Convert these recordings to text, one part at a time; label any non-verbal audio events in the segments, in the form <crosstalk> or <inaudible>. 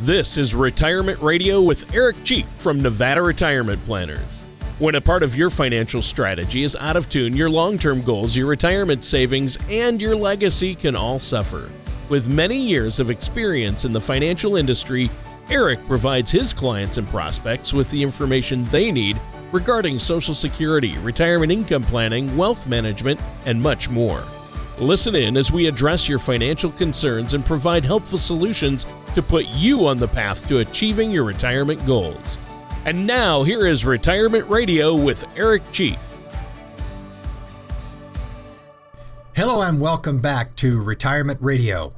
This is Retirement Radio with Eric Cheek from Nevada Retirement Planners. When a part of your financial strategy is out of tune, your long term goals, your retirement savings, and your legacy can all suffer. With many years of experience in the financial industry, Eric provides his clients and prospects with the information they need regarding Social Security, retirement income planning, wealth management, and much more. Listen in as we address your financial concerns and provide helpful solutions to put you on the path to achieving your retirement goals. And now, here is Retirement Radio with Eric Cheek. Hello, and welcome back to Retirement Radio.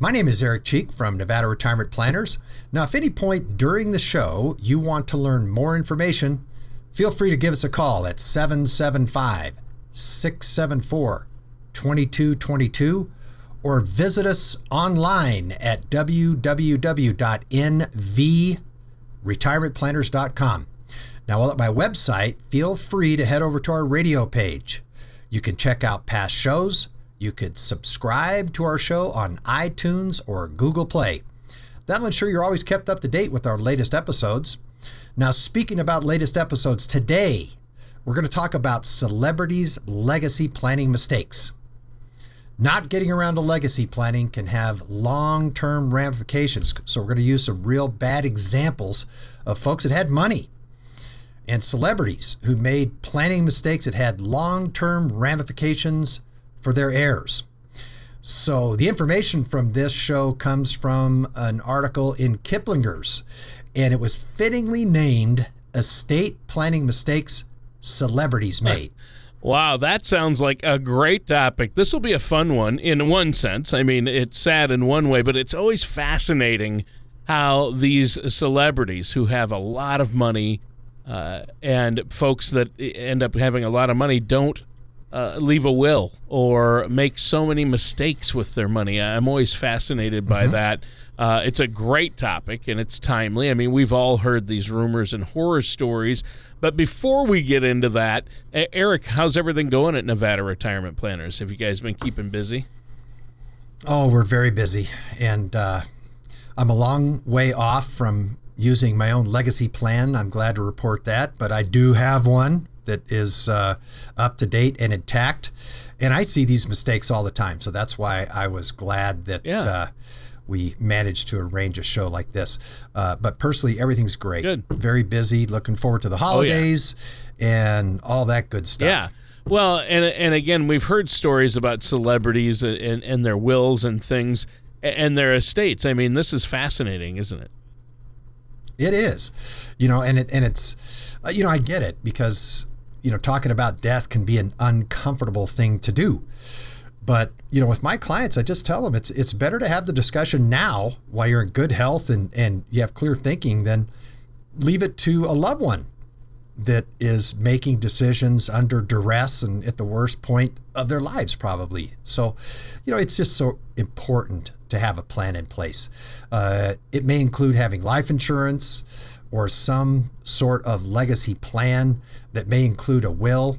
My name is Eric Cheek from Nevada Retirement Planners. Now, if any point during the show you want to learn more information, feel free to give us a call at 775 674 2222 or visit us online at www.nvretirementplanners.com. Now, while at my website, feel free to head over to our radio page. You can check out past shows. You could subscribe to our show on iTunes or Google Play. That'll ensure you're always kept up to date with our latest episodes. Now, speaking about latest episodes, today we're going to talk about celebrities' legacy planning mistakes. Not getting around to legacy planning can have long term ramifications. So, we're going to use some real bad examples of folks that had money and celebrities who made planning mistakes that had long term ramifications for their heirs. So, the information from this show comes from an article in Kiplinger's, and it was fittingly named Estate Planning Mistakes Celebrities Made. Wow, that sounds like a great topic. This will be a fun one in one sense. I mean, it's sad in one way, but it's always fascinating how these celebrities who have a lot of money uh, and folks that end up having a lot of money don't uh, leave a will or make so many mistakes with their money. I'm always fascinated by mm-hmm. that. Uh, it's a great topic and it's timely. I mean, we've all heard these rumors and horror stories. But before we get into that, Eric, how's everything going at Nevada Retirement Planners? Have you guys been keeping busy? Oh, we're very busy. And uh, I'm a long way off from using my own legacy plan. I'm glad to report that. But I do have one that is uh, up to date and intact. And I see these mistakes all the time. So that's why I was glad that. Yeah. Uh, we managed to arrange a show like this. Uh, but personally, everything's great. Good. Very busy. Looking forward to the holidays oh, yeah. and all that good stuff. Yeah. Well, and and again, we've heard stories about celebrities and, and their wills and things and their estates. I mean, this is fascinating, isn't it? It is, you know, and it and it's, uh, you know, I get it because you know talking about death can be an uncomfortable thing to do. But you know, with my clients, I just tell them it's it's better to have the discussion now while you're in good health and and you have clear thinking than leave it to a loved one that is making decisions under duress and at the worst point of their lives probably. So, you know, it's just so important to have a plan in place. Uh, it may include having life insurance or some sort of legacy plan that may include a will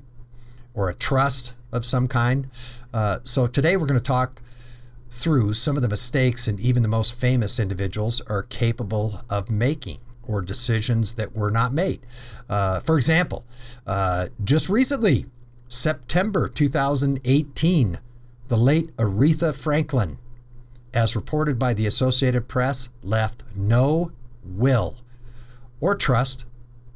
or a trust of some kind. Uh, so today we're going to talk through some of the mistakes and even the most famous individuals are capable of making or decisions that were not made. Uh, for example, uh, just recently, September 2018, the late Aretha Franklin, as reported by the Associated Press, left no will or trust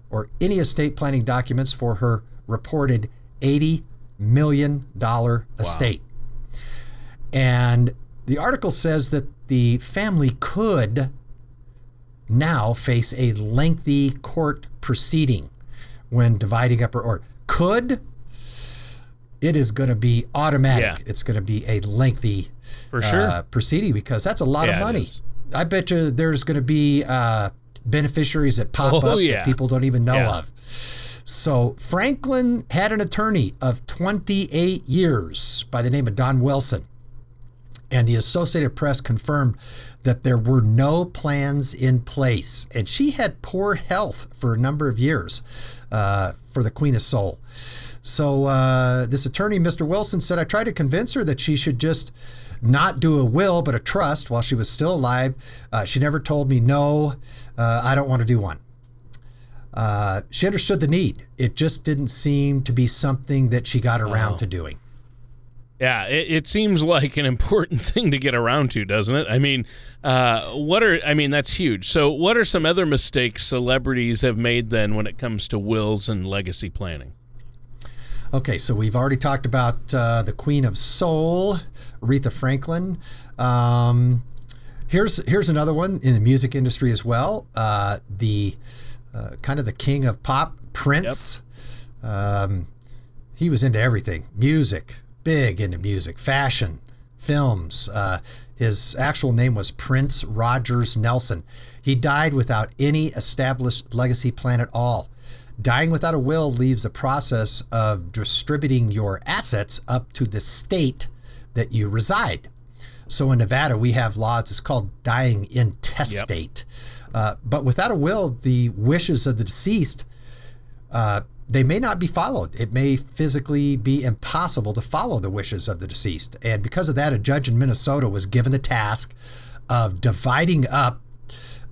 or any estate planning documents for her reported 80 million dollar estate. Wow. And the article says that the family could now face a lengthy court proceeding when dividing up her or could it is going to be automatic. Yeah. It's going to be a lengthy for sure uh, proceeding because that's a lot yeah, of money. I bet you there's going to be uh, beneficiaries that pop oh, up yeah. that people don't even know of. So Franklin had an attorney of 28 years by the name of Don Wilson. And the Associated Press confirmed that there were no plans in place. And she had poor health for a number of years uh, for the Queen of Soul. So uh, this attorney, Mr. Wilson, said, I tried to convince her that she should just not do a will, but a trust while she was still alive. Uh, she never told me, no, uh, I don't want to do one. Uh, she understood the need. It just didn't seem to be something that she got around oh. to doing. Yeah, it, it, seems like an important <laughs> thing to get around to, doesn't it? I mean, uh, what are I mean that's huge. So, what are some other mistakes celebrities have made then when it comes to wills and legacy planning? Okay, so we've already talked about uh, the Queen of Soul, Aretha Franklin. Um, here's here's another one in the music industry as well. Uh, the uh, kind of the king of pop, Prince. Yep. Um, he was into everything, music, big into music, fashion, films. Uh, his actual name was Prince Rogers Nelson. He died without any established legacy plan at all. Dying without a will leaves a process of distributing your assets up to the state that you reside. So in Nevada, we have laws, it's called dying intestate. Yep. Uh, but without a will, the wishes of the deceased uh, they may not be followed. It may physically be impossible to follow the wishes of the deceased. And because of that, a judge in Minnesota was given the task of dividing up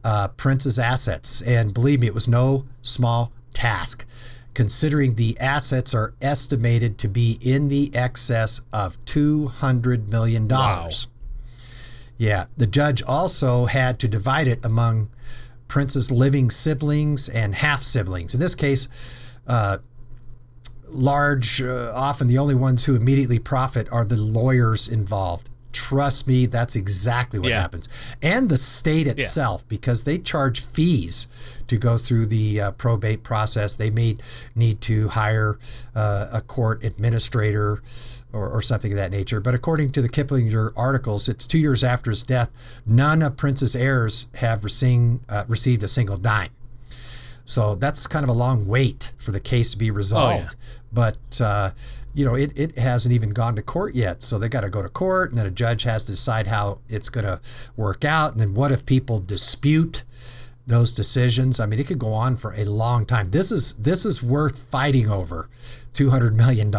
uh, Prince's assets. And believe me, it was no small task, considering the assets are estimated to be in the excess of $200 million. Wow. Yeah, the judge also had to divide it among Prince's living siblings and half siblings. In this case, uh, large, uh, often the only ones who immediately profit are the lawyers involved. Trust me, that's exactly what yeah. happens. And the state itself, yeah. because they charge fees to go through the uh, probate process. They may need to hire uh, a court administrator or, or, something of that nature. But according to the Kiplinger articles, it's two years after his death, none of Prince's heirs have received, uh, received a single dime. So that's kind of a long wait for the case to be resolved. Oh, yeah. But, uh, you know, it, it hasn't even gone to court yet. So they got to go to court, and then a judge has to decide how it's going to work out. And then what if people dispute those decisions? I mean, it could go on for a long time. This is this is worth fighting over. $200 million,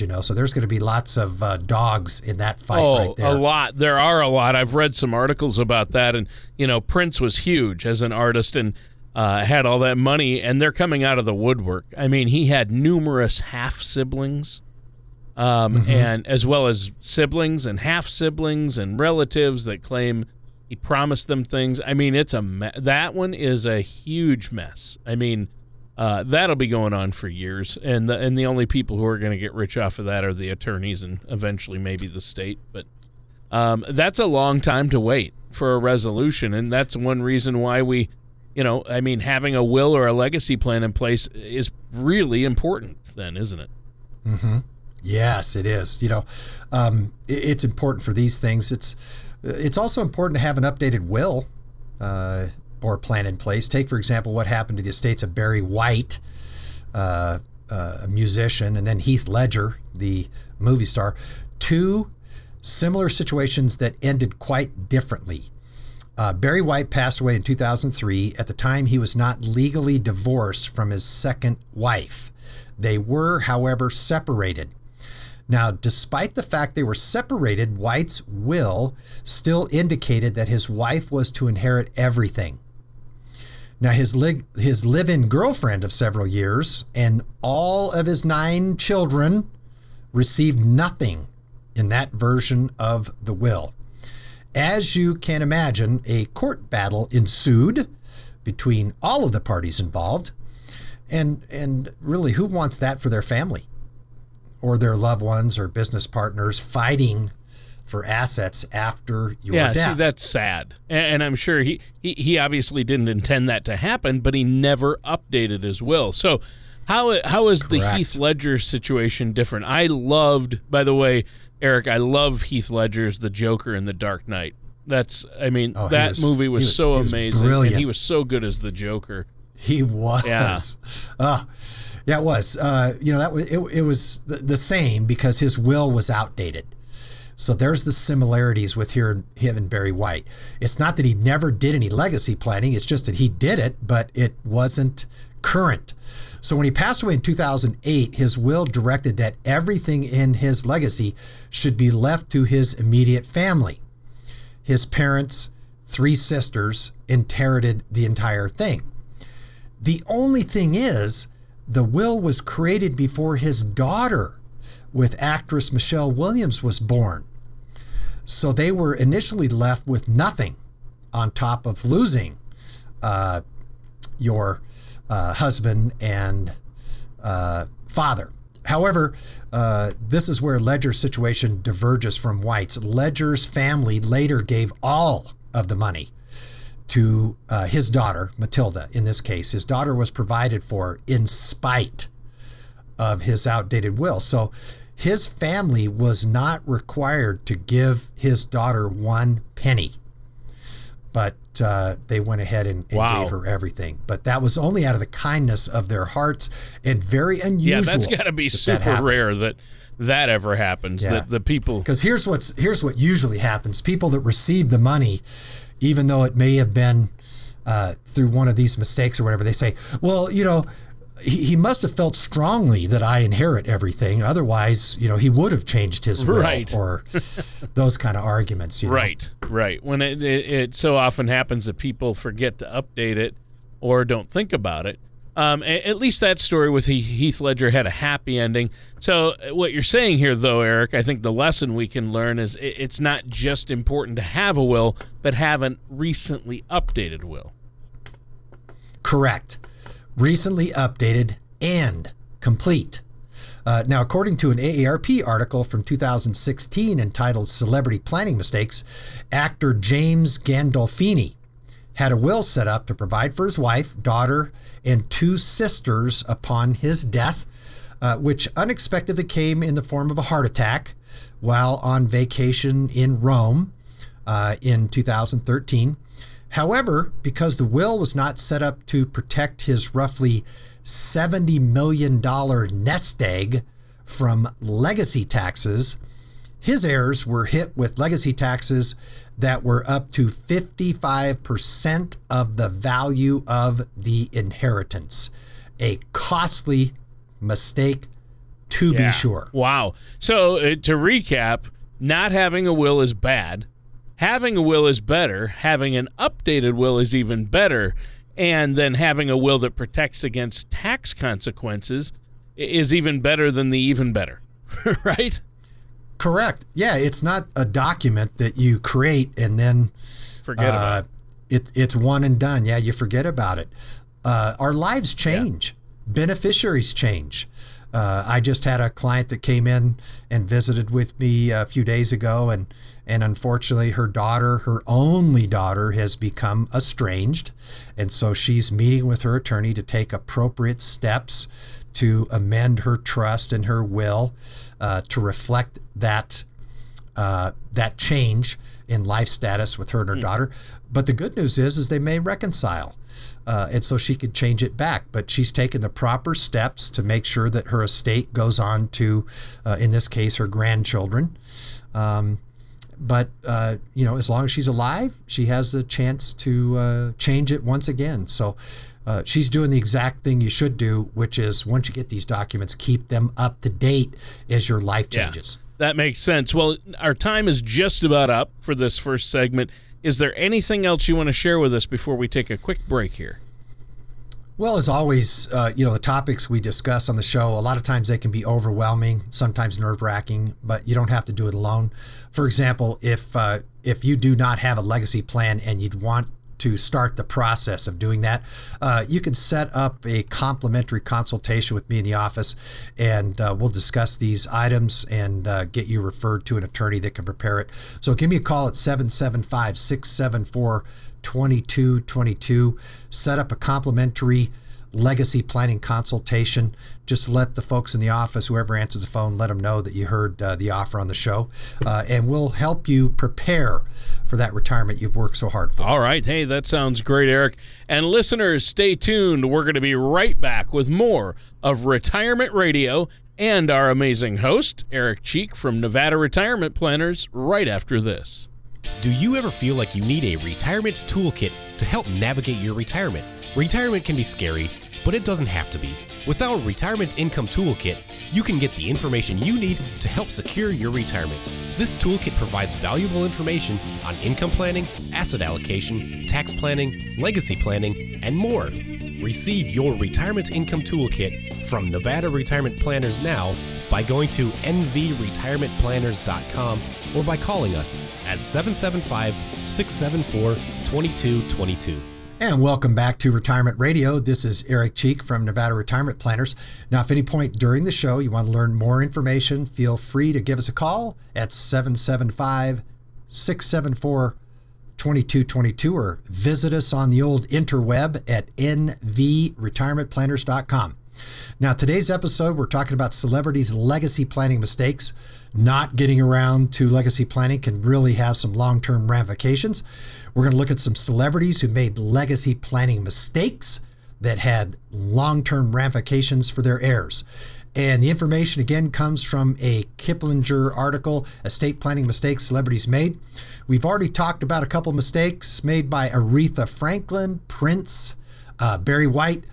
you know, so there's going to be lots of uh, dogs in that fight oh, right there. a lot. There are a lot. I've read some articles about that. And, you know, Prince was huge as an artist. And, uh, had all that money, and they're coming out of the woodwork. I mean, he had numerous half siblings, um, mm-hmm. and as well as siblings and half siblings and relatives that claim he promised them things. I mean, it's a me- that one is a huge mess. I mean, uh, that'll be going on for years, and the and the only people who are going to get rich off of that are the attorneys and eventually maybe the state. But um, that's a long time to wait for a resolution, and that's one reason why we you know, I mean, having a will or a legacy plan in place is really important, then, isn't it? Mm-hmm. Yes, it is. You know, um, it, it's important for these things. It's it's also important to have an updated will uh, or plan in place. Take, for example, what happened to the estates of Barry White, uh, uh, a musician, and then Heath Ledger, the movie star. Two similar situations that ended quite differently. Uh, Barry White passed away in 2003. At the time, he was not legally divorced from his second wife. They were, however, separated. Now, despite the fact they were separated, White's will still indicated that his wife was to inherit everything. Now, his, li- his live in girlfriend of several years and all of his nine children received nothing in that version of the will. As you can imagine, a court battle ensued between all of the parties involved. And, and really, who wants that for their family or their loved ones or business partners fighting for assets after your yeah, death? See, that's sad. And, and I'm sure he, he, he obviously didn't intend that to happen, but he never updated his will. So, how, how is Correct. the Heath Ledger situation different? I loved, by the way, Eric, I love Heath Ledger's The Joker in The Dark Knight. That's, I mean, oh, that was, movie was, was so was amazing. Brilliant. And he was so good as the Joker. He was. Yeah. Uh, yeah, it was. Uh, you know, that was, it, it was the, the, same because his will was outdated. So there's the similarities with here, him and Barry White. It's not that he never did any legacy planning, it's just that he did it, but it wasn't current. So when he passed away in 2008, his will directed that everything in his legacy should be left to his immediate family. His parents, three sisters, inherited the entire thing. The only thing is, the will was created before his daughter with actress Michelle Williams was born. So they were initially left with nothing on top of losing uh, your uh, husband and uh, father. However, uh, this is where Ledger's situation diverges from White's. Ledger's family later gave all of the money to uh, his daughter, Matilda, in this case. His daughter was provided for in spite of his outdated will. So his family was not required to give his daughter one penny. But uh, they went ahead and, and wow. gave her everything. But that was only out of the kindness of their hearts and very unusual. Yeah, that's got to be super that rare that that ever happens. Yeah. That the people because here's what's here's what usually happens: people that receive the money even though it may have been uh, through one of these mistakes or whatever, they say, well, you know, he, he must have felt strongly that I inherit everything. Otherwise, you know, he would have changed his will right. or <laughs> those kind of arguments. You know? Right, right. When it, it, it so often happens that people forget to update it or don't think about it. Um, at least that story with Heath Ledger had a happy ending. So, uh, what you're saying here, though, Eric, I think the lesson we can learn is it's not just important to have a will, but have a recently updated will. Correct. Recently updated and complete. Uh, now, according to an AARP article from 2016 entitled Celebrity Planning Mistakes, actor James Gandolfini had a will set up to provide for his wife, daughter, and two sisters upon his death, uh, which unexpectedly came in the form of a heart attack while on vacation in Rome uh, in 2013. However, because the will was not set up to protect his roughly $70 million nest egg from legacy taxes, his heirs were hit with legacy taxes that were up to 55% of the value of the inheritance. A costly mistake to yeah. be sure. Wow. So, uh, to recap, not having a will is bad. Having a will is better. Having an updated will is even better. And then having a will that protects against tax consequences is even better than the even better. <laughs> right? Correct. Yeah, it's not a document that you create and then forget uh, about it. it. It's one and done. Yeah, you forget about it. Uh, our lives change. Yeah. Beneficiaries change. Uh, I just had a client that came in and visited with me a few days ago, and and unfortunately, her daughter, her only daughter, has become estranged, and so she's meeting with her attorney to take appropriate steps to amend her trust and her will uh, to reflect that uh, that change in life status with her and her mm. daughter. But the good news is, is they may reconcile, uh, and so she could change it back. But she's taken the proper steps to make sure that her estate goes on to, uh, in this case, her grandchildren. Um, but uh, you know, as long as she's alive, she has the chance to uh, change it once again. So uh, she's doing the exact thing you should do, which is once you get these documents, keep them up to date as your life changes. Yeah, that makes sense. Well, our time is just about up for this first segment. Is there anything else you want to share with us before we take a quick break here? Well, as always, uh, you know, the topics we discuss on the show, a lot of times they can be overwhelming, sometimes nerve wracking, but you don't have to do it alone. For example, if, uh, if you do not have a legacy plan and you'd want to start the process of doing that, uh, you can set up a complimentary consultation with me in the office, and uh, we'll discuss these items and uh, get you referred to an attorney that can prepare it. So give me a call at 775 674 2222. Set up a complimentary legacy planning consultation. Just let the folks in the office, whoever answers the phone, let them know that you heard uh, the offer on the show, uh, and we'll help you prepare for that retirement you've worked so hard for. All right. Hey, that sounds great, Eric. And listeners, stay tuned. We're going to be right back with more of Retirement Radio and our amazing host, Eric Cheek from Nevada Retirement Planners, right after this. Do you ever feel like you need a retirement toolkit to help navigate your retirement? Retirement can be scary, but it doesn't have to be. With our Retirement Income Toolkit, you can get the information you need to help secure your retirement. This toolkit provides valuable information on income planning, asset allocation, tax planning, legacy planning, and more. Receive your Retirement Income Toolkit from Nevada Retirement Planners now by going to nvretirementplanners.com or by calling us at 775 674 2222. And welcome back to Retirement Radio. This is Eric Cheek from Nevada Retirement Planners. Now, if any point during the show you want to learn more information, feel free to give us a call at 775 674 2222 or visit us on the old interweb at nvretirementplanners.com. Now, today's episode, we're talking about celebrities' legacy planning mistakes. Not getting around to legacy planning can really have some long term ramifications. We're going to look at some celebrities who made legacy planning mistakes that had long term ramifications for their heirs. And the information again comes from a Kiplinger article, Estate Planning Mistakes Celebrities Made. We've already talked about a couple mistakes made by Aretha Franklin, Prince, uh, Barry White,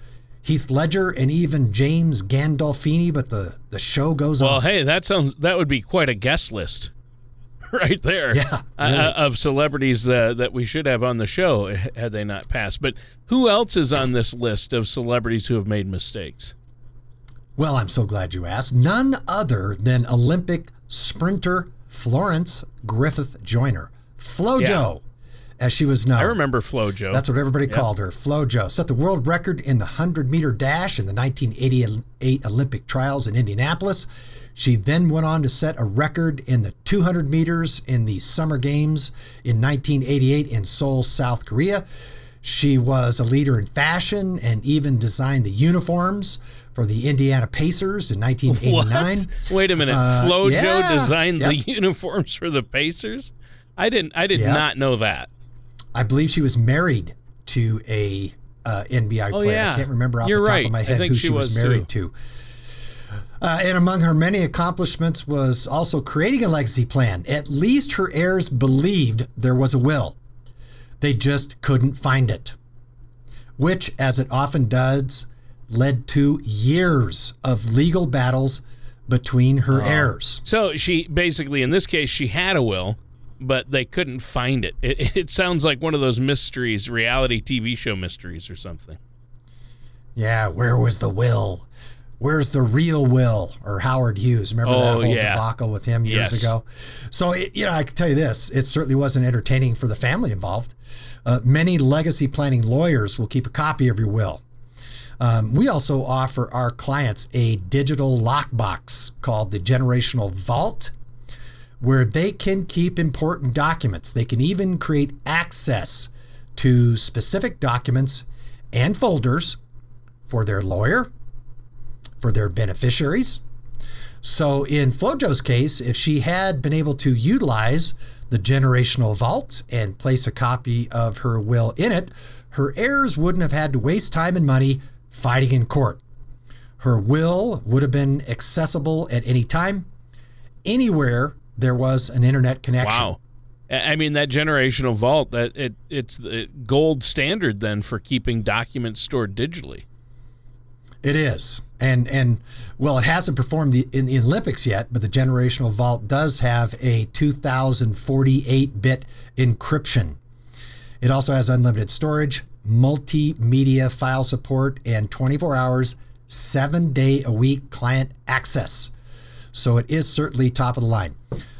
Heath Ledger, and even James Gandolfini, but the, the show goes well, on. Well, hey, that sounds that would be quite a guest list. <laughs> right there yeah, uh, really. uh, of celebrities that, that we should have on the show had they not passed. But who else is on this list of celebrities who have made mistakes? Well, I'm so glad you asked. None other than Olympic sprinter Florence Griffith Joyner, FloJo, Yeah. as she was known. I remember FloJo. That's what everybody called her, FloJo. Set the world record in the 100 meter dash in the 1988 Olympic trials in Indianapolis. She then went on to set a record in the 200 meters in the Summer Games in 1988 in Seoul, South Korea. She was a leader in fashion and even designed the uniforms for the Indiana Pacers in 1989. <laughs> What? Wait a minute. Uh, FloJo yeah. designed the uniforms for the Pacers? I didn't I did Yep. not know that. I believe she was married to a uh, NBA Oh, player. yeah. I can't remember off You're the top right. of my head who she was, was, married to. Uh, and among her many accomplishments was also creating a legacy plan. At least her heirs believed there was a will. They just couldn't find it, which, as it often does, led to years of legal battles between her heirs. So she basically in this case she had a will, but they couldn't find it. It, it sounds like one of those mysteries, reality TV show mysteries or something. Yeah, where was the will? Where's the real will? Or Howard Hughes. Remember that Oh, whole yeah. debacle with him years Yes. ago? So, it, you know, I can tell you this it certainly wasn't entertaining for the family involved. Uh, many legacy planning lawyers will keep a copy of your will. Um, we also offer our clients a digital lockbox called the Generational Vault, where they can keep important documents. They can even create access to specific documents and folders for their lawyer, for their beneficiaries. So, in FloJo's case, if she had been able to utilize the generational vault and place a copy of her will in it, her heirs wouldn't have had to waste time and money fighting in court. Her will would have been accessible at any time, anywhere there was an internet connection. Wow. I mean that generational vault that it it's the gold standard then for keeping documents stored digitally. It is, and and well, it hasn't performed the, in the Olympics yet, but the generational vault does have a 2048-bit encryption. It also has unlimited storage, multimedia file support, and 24 hours, seven day a week client access. So it is certainly top of the line.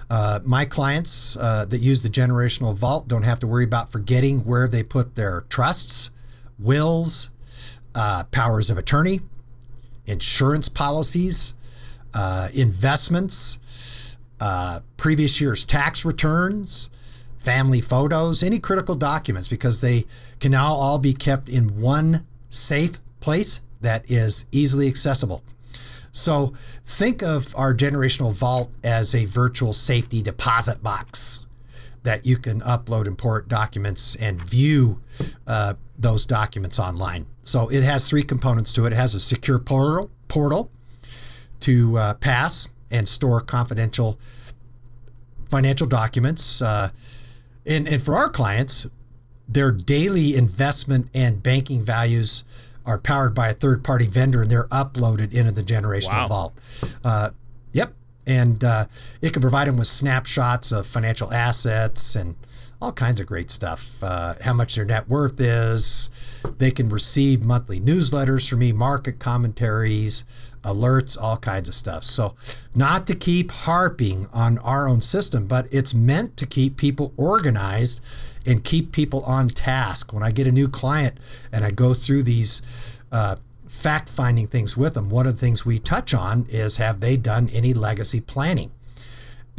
Uh, my clients uh, that use the generational vault don't have to worry about forgetting where they put their trusts, wills, uh, powers of attorney, insurance policies, uh, investments, uh, previous year's tax returns, family photos, any critical documents, because they can now all be kept in one safe place that is easily accessible. So think of our generational vault as a virtual safety deposit box that you can upload import documents and view uh, those documents online. So it has three components to it. It has a secure portal, portal to uh, pass and store confidential financial documents. Uh, And, and for our clients, their daily investment and banking values are powered by a third party vendor and they're uploaded into the generational Wow. vault. Uh, yep. And uh, it can provide them with snapshots of financial assets and all kinds of great stuff. Uh, how much their net worth is. They can receive monthly newsletters from me, market commentaries, alerts, all kinds of stuff. So, not to keep harping on our own system, but it's meant to keep people organized and keep people on task. When I get a new client and I go through these uh, fact finding things with them, one of the things we touch on is have they done any legacy planning?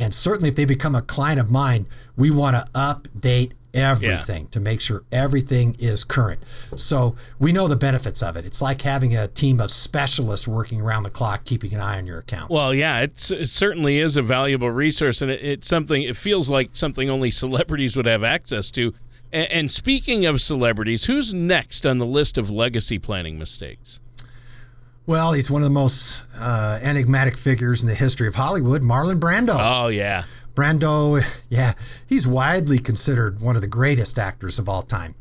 And certainly, if they become a client of mine, we want to update everything to make sure everything is current. So we know the benefits of it. It's like having a team of specialists working around the clock, keeping an eye on your accounts. Well, yeah, it's, it certainly is a valuable resource, and it, it's something. It feels like something only celebrities would have access to. And, and speaking of celebrities, who's next on the list of legacy planning mistakes? Well, he's one of the most uh, enigmatic figures in the history of Hollywood, Marlon Brando. Oh yeah, Brando, yeah, he's widely considered one of the greatest actors of all time.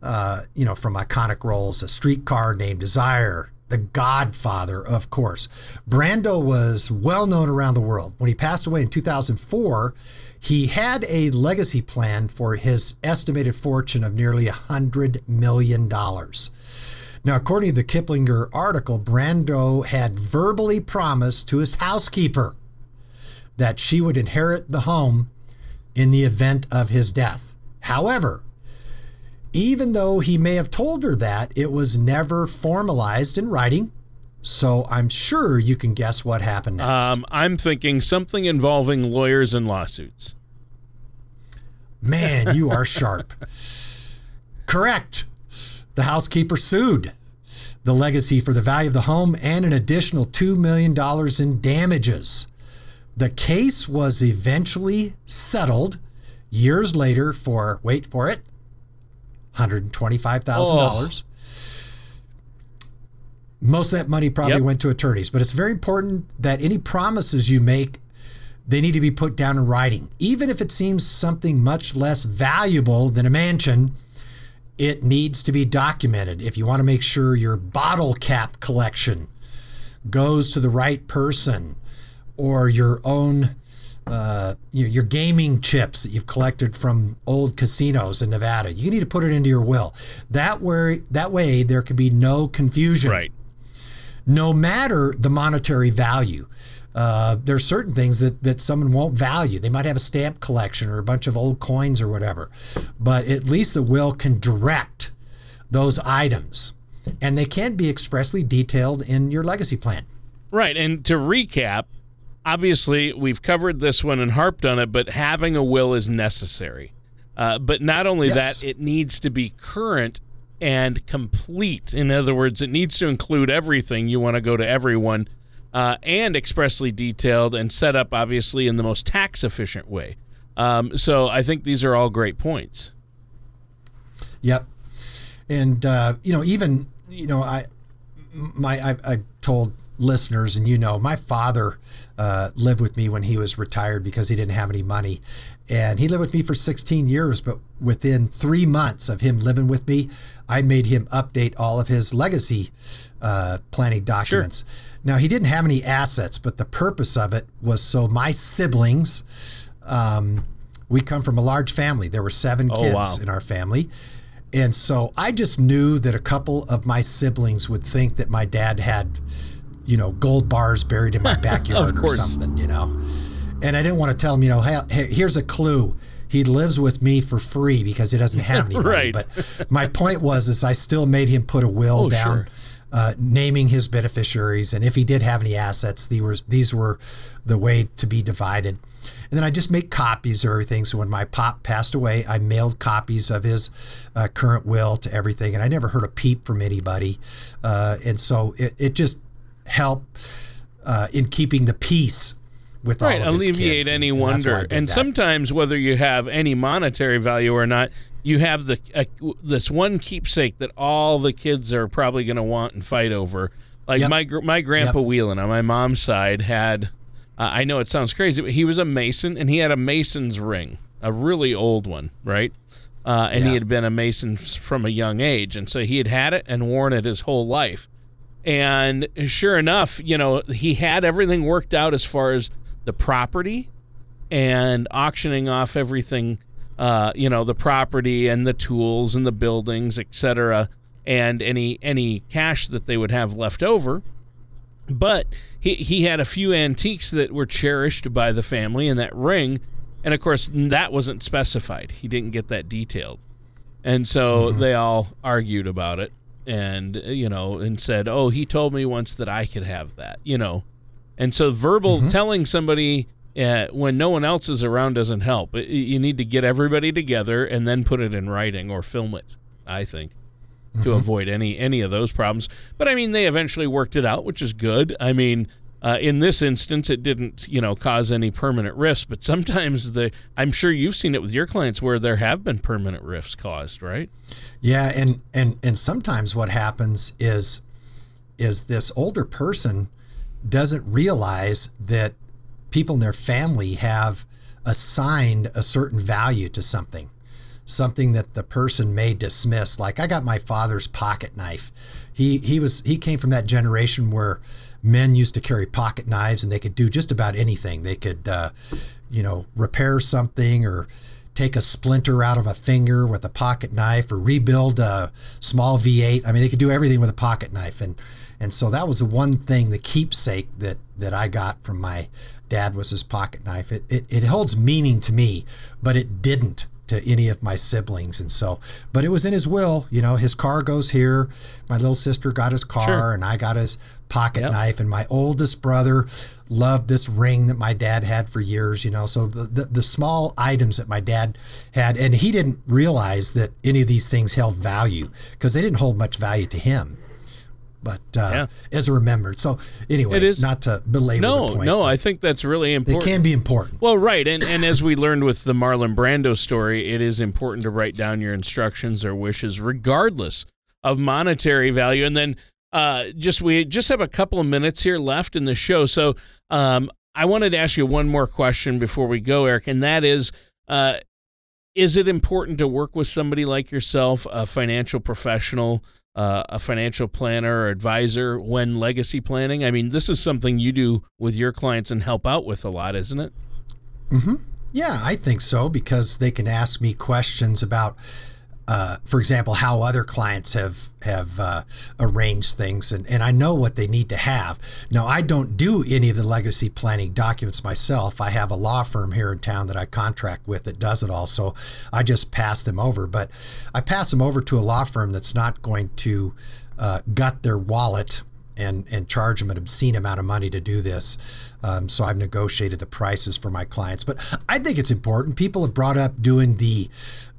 Uh, you know, from iconic roles, A Streetcar Named Desire, The Godfather, of course. Brando was well known around the world. When he passed away in 2004, he had a legacy plan for his estimated fortune of nearly $100 million. Now, according to the Kiplinger article, Brando had verbally promised to his housekeeper that she would inherit the home in the event of his death. However, even though he may have told her that, it was never formalized in writing. So I'm sure you can guess what happened next. um, I'm thinking something involving lawyers and lawsuits. Man, you are sharp. <laughs> Correct. The housekeeper sued the legacy for the value of the home and an additional $2 million in damages. The case was eventually settled years later for, wait for it, $125,000. Most of that money probably Yep. went to attorneys, but it's very important that any promises you make they need to be put down in writing. Even if it seems something much less valuable than a mansion, it needs to be documented. If you want to make sure your bottle cap collection goes to the right person or your own uh, your, your gaming chips that you've collected from old casinos in Nevada, you need to put it into your will. That way, that way there could be no confusion Right. no matter the monetary value. Uh, there's certain things that, that someone won't value. They might have a stamp collection or a bunch of old coins or whatever, but at least the will can direct those items and they can be expressly detailed in your legacy plan. Right. And to recap, obviously we've covered this one and harped on it, but having a will is necessary. Uh, but not only Yes. that, it needs to be current and complete. In other words, it needs to include everything you want to go to everyone uh, and expressly detailed and set up, obviously, in the most tax efficient way. Um, so I think these are all great points. Yep. And uh, you know, even you know, I my I, I told listeners, and you know, my father uh, lived with me when he was retired because he didn't have any money, and he lived with me for 16 years. But within three months of him living with me, I made him update all of his legacy uh, planning documents. Now he didn't have any assets, but the purpose of it was so my siblings. Um, we come from a large family. There were seven Oh, kids wow. in our family. And so I just knew that a couple of my siblings would think that my dad had, you know, gold bars buried in my <laughs> backyard or something, you know. And I didn't want to tell them, you know, hey, hey, here's a clue. He lives with me for free because he doesn't have <laughs> any money. Right. But my point was, is I still made him put a will Oh, down, sure. Uh, naming his beneficiaries, and if he did have any assets, these were these were the way to be divided. And then I just make copies of everything. So when my pop passed away, I mailed copies of his uh, current will to everything, and I never heard a peep from anybody. Uh, and so it, it just helped uh, in keeping the peace with right all of his alleviate any and, and that's why I wonder and sometimes whether you have any monetary value or not you have the uh, this one keepsake that all the kids are probably going to want and fight over like Yep. my my grandpa Whelan on my mom's side had uh, I know it sounds crazy but he was a mason and he had a mason's ring a really old one, right? Uh, and Yeah. he had been a Mason from a young age, and so he had had it and worn it his whole life. And sure enough, you know, he had everything worked out as far as the property and auctioning off everything, uh, you know, the property and the tools and the buildings, etc., and any any cash that they would have left over. But he he had a few antiques that were cherished by the family and that ring, and of course that wasn't specified. He didn't get that detailed, and so they all argued about it, and you know, and said, "Oh, he told me once that I could have that," you know, and so verbal telling somebody uh, when no one else is around doesn't help. You need to get everybody together and then put it in writing or film it. I think to avoid any any of those problems. But I mean, they eventually worked it out, which is good. I mean. Uh, in this instance, it didn't, you know, cause any permanent rifts. But sometimes the, I'm sure you've seen it with your clients where there have been permanent rifts caused, right? Yeah, and and and sometimes what happens is is this older person doesn't realize that people in their family have assigned a certain value to something. Something that the person may dismiss. Like I got my father's pocket knife. He he was he came from that generation where men used to carry pocket knives and they could do just about anything. They could uh, you know repair something or take a splinter out of a finger with a pocket knife or rebuild a small V8. I mean, they could do everything with a pocket knife. And and so that was the one thing, the keepsake that that I got from my dad was his pocket knife. It it, it holds meaning to me, but it didn't to any of my siblings. And so, but it was in his will. You know, his car goes here. My little sister got his car, Sure. and I got his pocket Yep. knife. And my oldest brother loved this ring that my dad had for years. You know, so the the, the small items that my dad had, and he didn't realize that any of these things held value because they didn't hold much value to him. But uh, Yeah. as remembered. So anyway, It is- not to belabor No, the point. no, I think that's really important. It can be important. Well, right, and and as we learned with the Marlon Brando story, it is important to write down your instructions or wishes, regardless of monetary value. And then, uh, just we just have a couple of minutes here left in the show, so um, I wanted to ask you one more question before we go, Eric, and that is, uh, is it important to work with somebody like yourself, a financial professional? Uh, a financial planner or advisor when legacy planning? I mean, this is something you do with your clients and help out with a lot, isn't it? Yeah, I think so because they can ask me questions about, uh, for example, how other clients have have uh, arranged things, and, and I know what they need to have. Now, I don't do any of the legacy planning documents myself. I have a law firm here in town that I contract with that does it all, so I just pass them over. But I pass them over to a law firm that's not going to uh, gut their wallet and and charge them an obscene amount of money to do this. Um, so I've negotiated the prices for my clients. But I think it's important. People have brought up doing the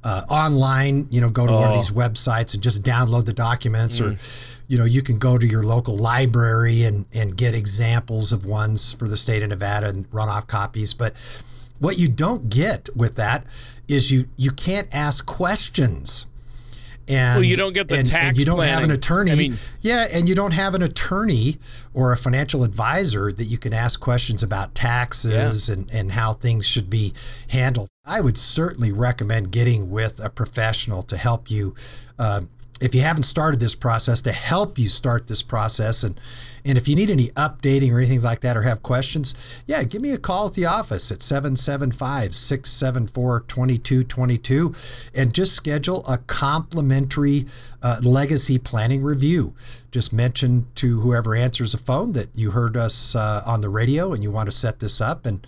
uh, online. You know, go to one of Oh. these websites and just download the documents, or you know, you can go to your local library and and get examples of ones for the state of Nevada and run off copies. But what you don't get with that is you you can't ask questions. And, Well, you don't get the and, and you don't have an attorney. I mean- yeah, and you don't have an attorney or a financial advisor that you can ask questions about taxes and, and how things should be handled. I would certainly recommend getting with a professional to help you. Uh, if you haven't started this process, to help you start this process. And, and if you need any updating or anything like that or have questions, yeah, give me a call at the office at 775 674 2222 and just schedule a complimentary uh, legacy planning review. Just mention to whoever answers the phone that you heard us uh, on the radio and you want to set this up and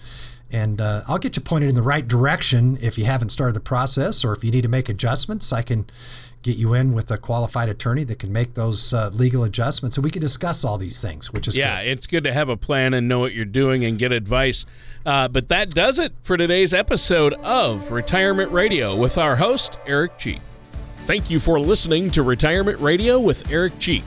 and uh, I'll get you pointed in the right direction if you haven't started the process or if you need to make adjustments. I can get you in with a qualified attorney that can make those uh, legal adjustments and we can discuss all these things, which is Yeah, good. it's good to have a plan and know what you're doing and get advice. Uh, but that does it for today's episode of Retirement Radio with our host, Eric Cheek. Thank you for listening to Retirement Radio with Eric Cheek.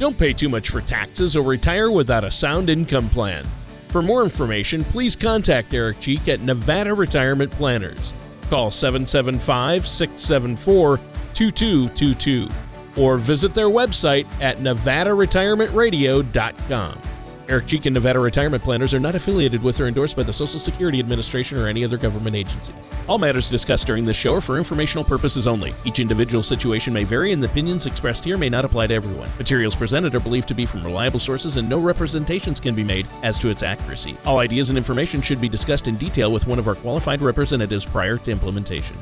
Don't pay too much for taxes or retire without a sound income plan. For more information, please contact Eric Cheek at Nevada Retirement Planners. Call 775 674 2222 or visit their website at nevadaretirementradio.com. Eric Cheek and Nevada Retirement Planners are not affiliated with or endorsed by the Social Security Administration or any other government agency. All matters discussed during this show are for informational purposes only. Each individual situation may vary, and the opinions expressed here may not apply to everyone. Materials presented are believed to be from reliable sources, and no representations can be made as to its accuracy. All ideas and information should be discussed in detail with one of our qualified representatives prior to implementation.